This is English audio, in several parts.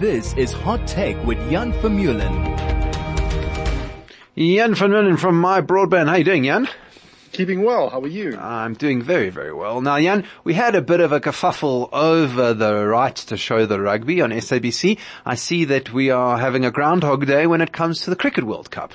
This is Hot Tech with Jan Vermeulen. Jan Vermeulen from MyBroadband. How you doing, Jan? Keeping well. How are you? I'm doing very, very well. Now, Jan, we had a bit of a kerfuffle over the rights to show the rugby on SABC. I see that we are having a Groundhog Day when it comes to the Cricket World Cup.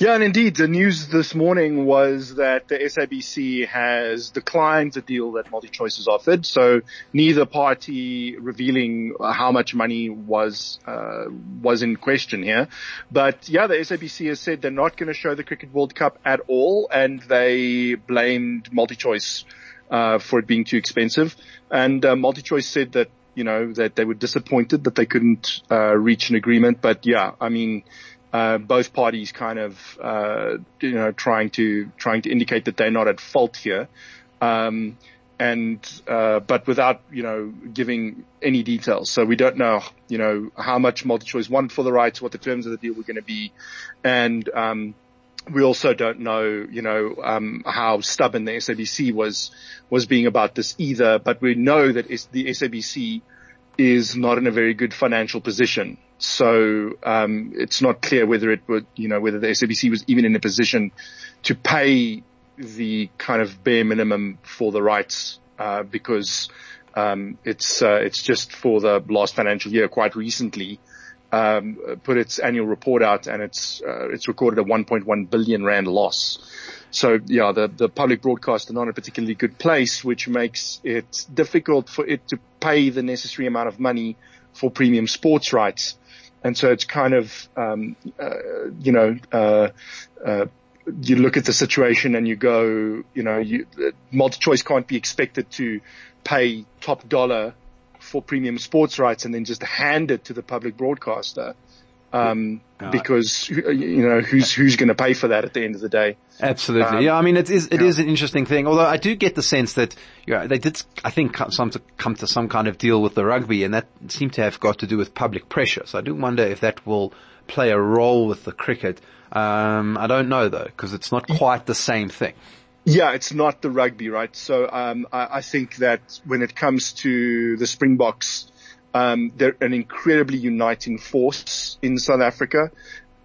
Yeah, and indeed, the news this morning was that the SABC has declined the deal that MultiChoice has offered. So neither party revealing how much money was uh, was in question here. But yeah, the SABC has said they're not going to show the Cricket World Cup at all, and they blamed MultiChoice uh, for it being too expensive. And uh, MultiChoice said that you know that they were disappointed that they couldn't uh, reach an agreement. But yeah, I mean uh, both parties kind of, uh, you know, trying to, trying to indicate that they're not at fault here. Um, and, uh, but without, you know, giving any details. So we don't know, you know, how much MultiChoice wanted for the rights, what the terms of the deal were going to be. And, um, we also don't know, you know, um, how stubborn the SABC was, was being about this either, but we know that the SABC is not in a very good financial position. So um, it's not clear whether it would, you know, whether the SABC was even in a position to pay the kind of bare minimum for the rights uh, because um, it's uh, it's just for the last financial year. Quite recently, um, put its annual report out and it's uh, it's recorded a 1.1 billion rand loss. So yeah, the the public broadcaster not in a particularly good place, which makes it difficult for it to pay the necessary amount of money for premium sports rights. And so it's kind of, um, uh, you know, uh, uh, you look at the situation and you go, you know, you, MultiChoice can't be expected to pay top dollar for premium sports rights and then just hand it to the public broadcaster um, because you know who's who's going to pay for that at the end of the day. Absolutely, um, yeah. I mean, it is it yeah. is an interesting thing. Although I do get the sense that you know, they did, I think, some to come to some kind of deal with the rugby, and that seemed to have got to do with public pressure. So I do wonder if that will play a role with the cricket. Um, I don't know though, because it's not quite the same thing. Yeah, it's not the rugby, right? So um, I, I think that when it comes to the Springboks um, they're an incredibly uniting force in South Africa.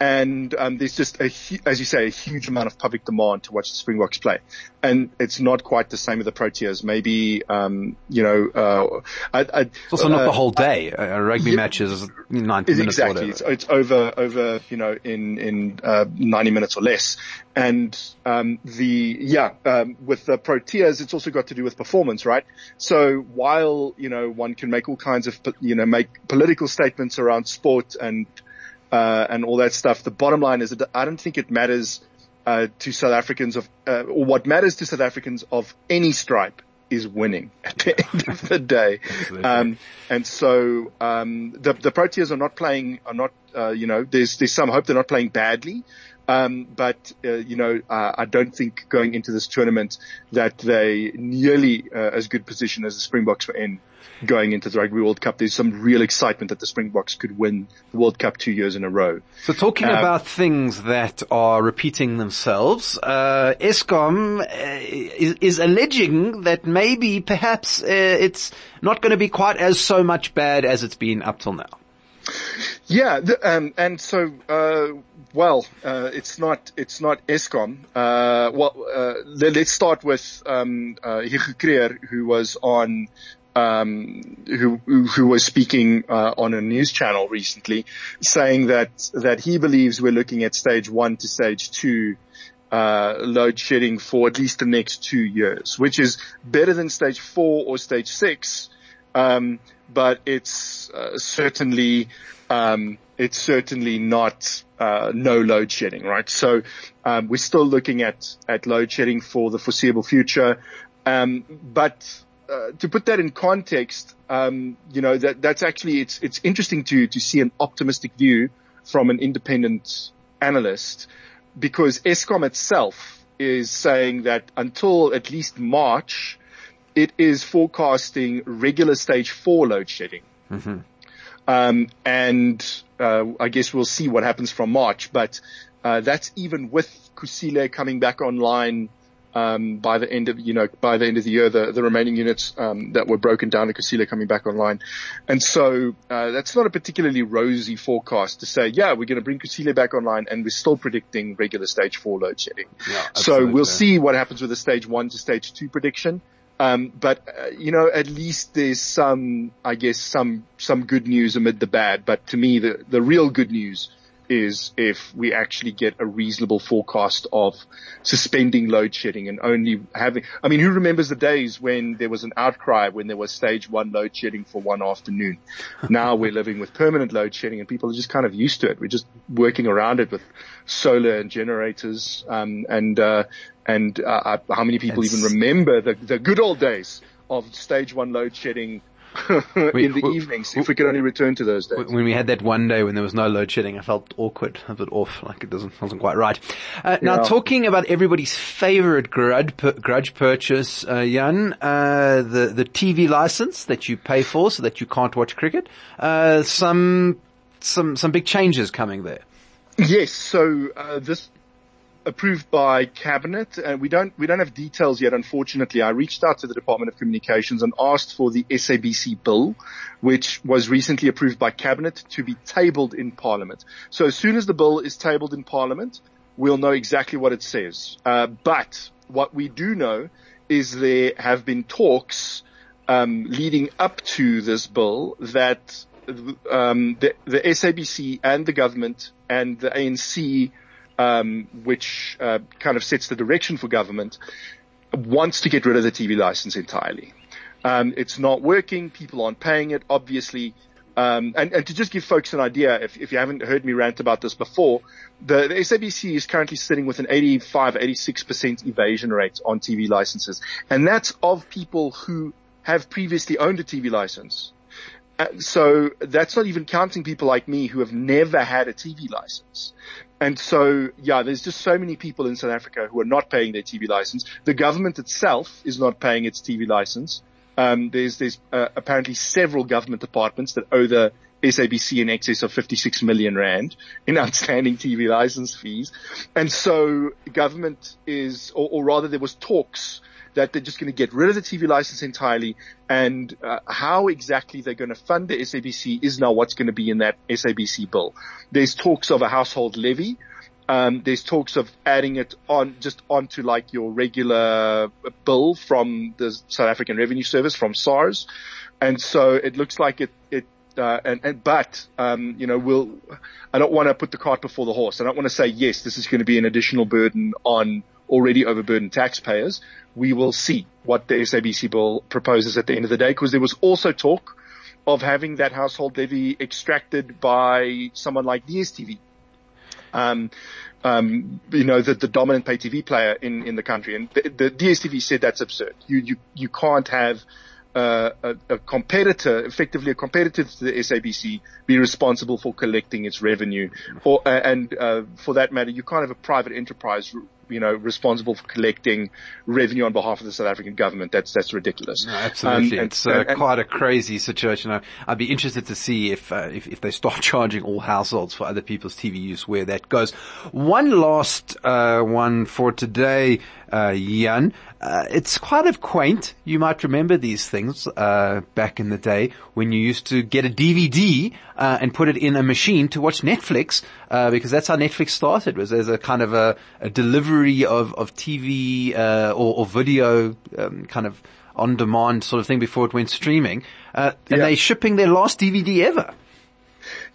And um, there's just a, as you say, a huge amount of public demand to watch the Springboks play, and it's not quite the same with the Proteas. Maybe um, you know, uh, I, I, it's also uh, not the whole day. A rugby yeah, match is ninety minutes. Exactly, it's, it's, over over you know in in uh, ninety minutes or less. And um, the yeah, um, with the Proteas, it's also got to do with performance, right? So while you know one can make all kinds of you know make political statements around sport and uh, and all that stuff. The bottom line is that I don't think it matters uh, to South Africans of, uh, or what matters to South Africans of any stripe is winning at the end of the day. Um, and so um, the the Proteas are not playing are not uh, you know there's there's some hope they're not playing badly. Um, but uh, you know, uh, I don't think going into this tournament that they nearly uh, as good position as the Springboks were in going into the Rugby World Cup. There's some real excitement that the Springboks could win the World Cup two years in a row. So talking um, about things that are repeating themselves, uh, Eskom uh, is, is, alleging that maybe perhaps uh, it's not going to be quite as so much bad as it's been up till now. Yeah, the, um, and so uh, well, uh, it's not it's not Eskom. Uh, well, uh, let, us start with um, uh, who was on um, who who was speaking uh, on a news channel recently, saying that that he believes we're looking at stage one to stage two uh, load shedding for at least the next two years, which is better than stage four or stage six, um, but it's uh, certainly um, it's certainly not uh, no load shedding, right? So um, we're still looking at at load shedding for the foreseeable future, um, but uh, to put that in context, um, you know that that's actually it's it's interesting to to see an optimistic view from an independent analyst because Eskom itself is saying that until at least March, it is forecasting regular stage four load shedding. Mm-hmm. Um, and uh, I guess we'll see what happens from March, but uh, that's even with Kusile coming back online um, by the end of you know by the end of the year, the, the remaining units um, that were broken down at Kusile coming back online, and so uh, that's not a particularly rosy forecast to say, yeah, we're going to bring Kusile back online, and we're still predicting regular stage four load shedding. Yeah, so we'll see what happens with the stage one to stage two prediction. Um, but uh, you know, at least there's some, I guess, some some good news amid the bad. But to me, the the real good news is if we actually get a reasonable forecast of suspending load shedding and only having, I mean, who remembers the days when there was an outcry when there was stage one load shedding for one afternoon? now we're living with permanent load shedding and people are just kind of used to it. We're just working around it with solar and generators, um, and, uh, and, uh, uh how many people even remember the, the good old days of stage one load shedding in the we, evenings if we could only return to those days. When we had that one day when there was no load shedding, I felt awkward, a bit off, like it doesn't wasn't quite right. Uh, now, yeah. talking about everybody's favorite grudge, grudge purchase, uh, Jan, uh, the the TV license that you pay for so that you can't watch cricket. Uh, some some some big changes coming there. Yes, so uh, this approved by cabinet and we don't we don't have details yet unfortunately. I reached out to the department of communications and asked for the SABC bill which was recently approved by cabinet to be tabled in parliament. So as soon as the bill is tabled in parliament we'll know exactly what it says. Uh, but what we do know is there have been talks um, leading up to this bill that um, the, the SABC and the government and the ANC um, which uh, kind of sets the direction for government, wants to get rid of the TV license entirely. Um, it's not working. People aren't paying it, obviously. Um, and, and, to just give folks an idea, if, if, you haven't heard me rant about this before, the, the, SABC is currently sitting with an 85, 86% evasion rate on TV licenses. And that's of people who have previously owned a TV license. Uh, so that's not even counting people like me who have never had a TV license. And so, yeah, there's just so many people in South Africa who are not paying their TV license. The government itself is not paying its TV license. Um, there's there's uh, apparently several government departments that owe the SABC in excess of 56 million rand in outstanding TV license fees, and so government is, or, or rather, there was talks that they're just going to get rid of the TV license entirely and uh, how exactly they're going to fund the SABC is now what's going to be in that SABC bill. There's talks of a household levy. Um, there's talks of adding it on just onto like your regular bill from the South African Revenue Service from SARS, and so it looks like it it uh, and, and, but, um, you know, we'll, I don't want to put the cart before the horse. I don't want to say, yes, this is going to be an additional burden on already overburdened taxpayers. We will see what the SABC bill proposes at the end of the day because there was also talk of having that household levy extracted by someone like DSTV. Um, um, you know, the, the dominant pay TV player in, in the country. And the, the DSTV said that's absurd. You, you, you can't have uh, a, a, competitor, effectively a competitor to the SABC, be responsible for collecting its revenue. Or, uh, and uh, for that matter, you can't have a private enterprise you know, responsible for collecting revenue on behalf of the South African government. That's, that's ridiculous. No, absolutely. Um, it's uh, quite a crazy situation. I, would be interested to see if, uh, if, if, they start charging all households for other people's TV use, where that goes. One last, uh, one for today, uh, Jan. Uh, it's quite of quaint. You might remember these things uh, back in the day when you used to get a DVD uh, and put it in a machine to watch Netflix, uh, because that's how Netflix started. Was as a kind of a, a delivery of of TV uh, or, or, video um, kind of on demand sort of thing before it went streaming. Uh, and yeah. they're shipping their last DVD ever.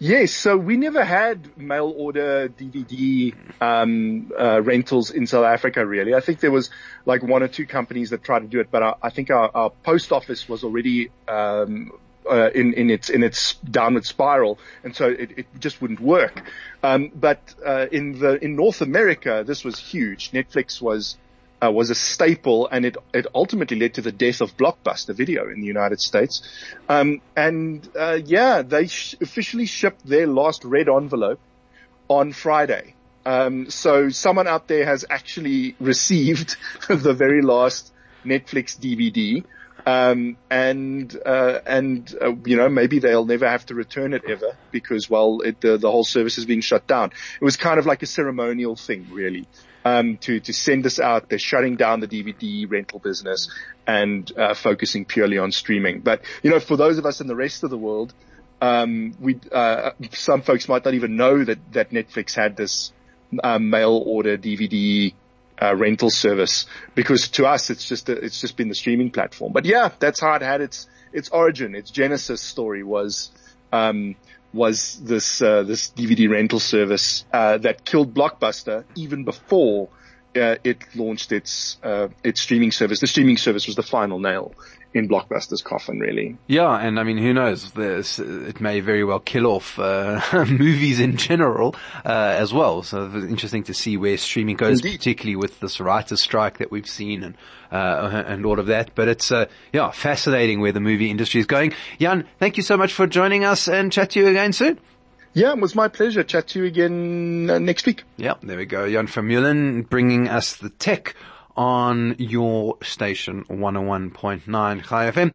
Yes, so we never had mail order DVD um, uh, rentals in South Africa. Really, I think there was like one or two companies that tried to do it, but I, I think our, our, post office was already um, uh, in in its in its downward spiral, and so it, it just wouldn't work. Um, but uh, in the in North America, this was huge. Netflix was uh, was a staple, and it it ultimately led to the death of Blockbuster Video in the United States. Um, and uh, yeah, they sh- officially shipped their last red envelope on Friday. Um, so someone out there has actually received the very last Netflix DVD. Um, and, uh, and, uh, you know, maybe they'll never have to return it ever because, well, it, the, the whole service is being shut down. It was kind of like a ceremonial thing, really. Um, to, to send us out. They're shutting down the DVD rental business and, uh, focusing purely on streaming. But, you know, for those of us in the rest of the world, um, we, uh, some folks might not even know that, that Netflix had this, uh, mail order DVD uh, rental service because to us it's just a, it's just been the streaming platform. But yeah, that's how it had its its origin. Its genesis story was um, was this uh, this DVD rental service uh, that killed Blockbuster even before uh, it launched its uh, its streaming service. The streaming service was the final nail in Blockbuster's coffin, really. Yeah, and I mean, who knows? There's, it may very well kill off uh, movies in general uh, as well. So it's interesting to see where streaming goes, Indeed. particularly with this writers' strike that we've seen and uh, and all of that. But it's uh, yeah, fascinating where the movie industry is going. Jan, thank you so much for joining us, and chat to you again soon. Yeah, it was my pleasure. Chat to you again uh, next week. Yeah, there we go. Jan Vermeulen bringing us the tech on your station 101.9 Chai FM.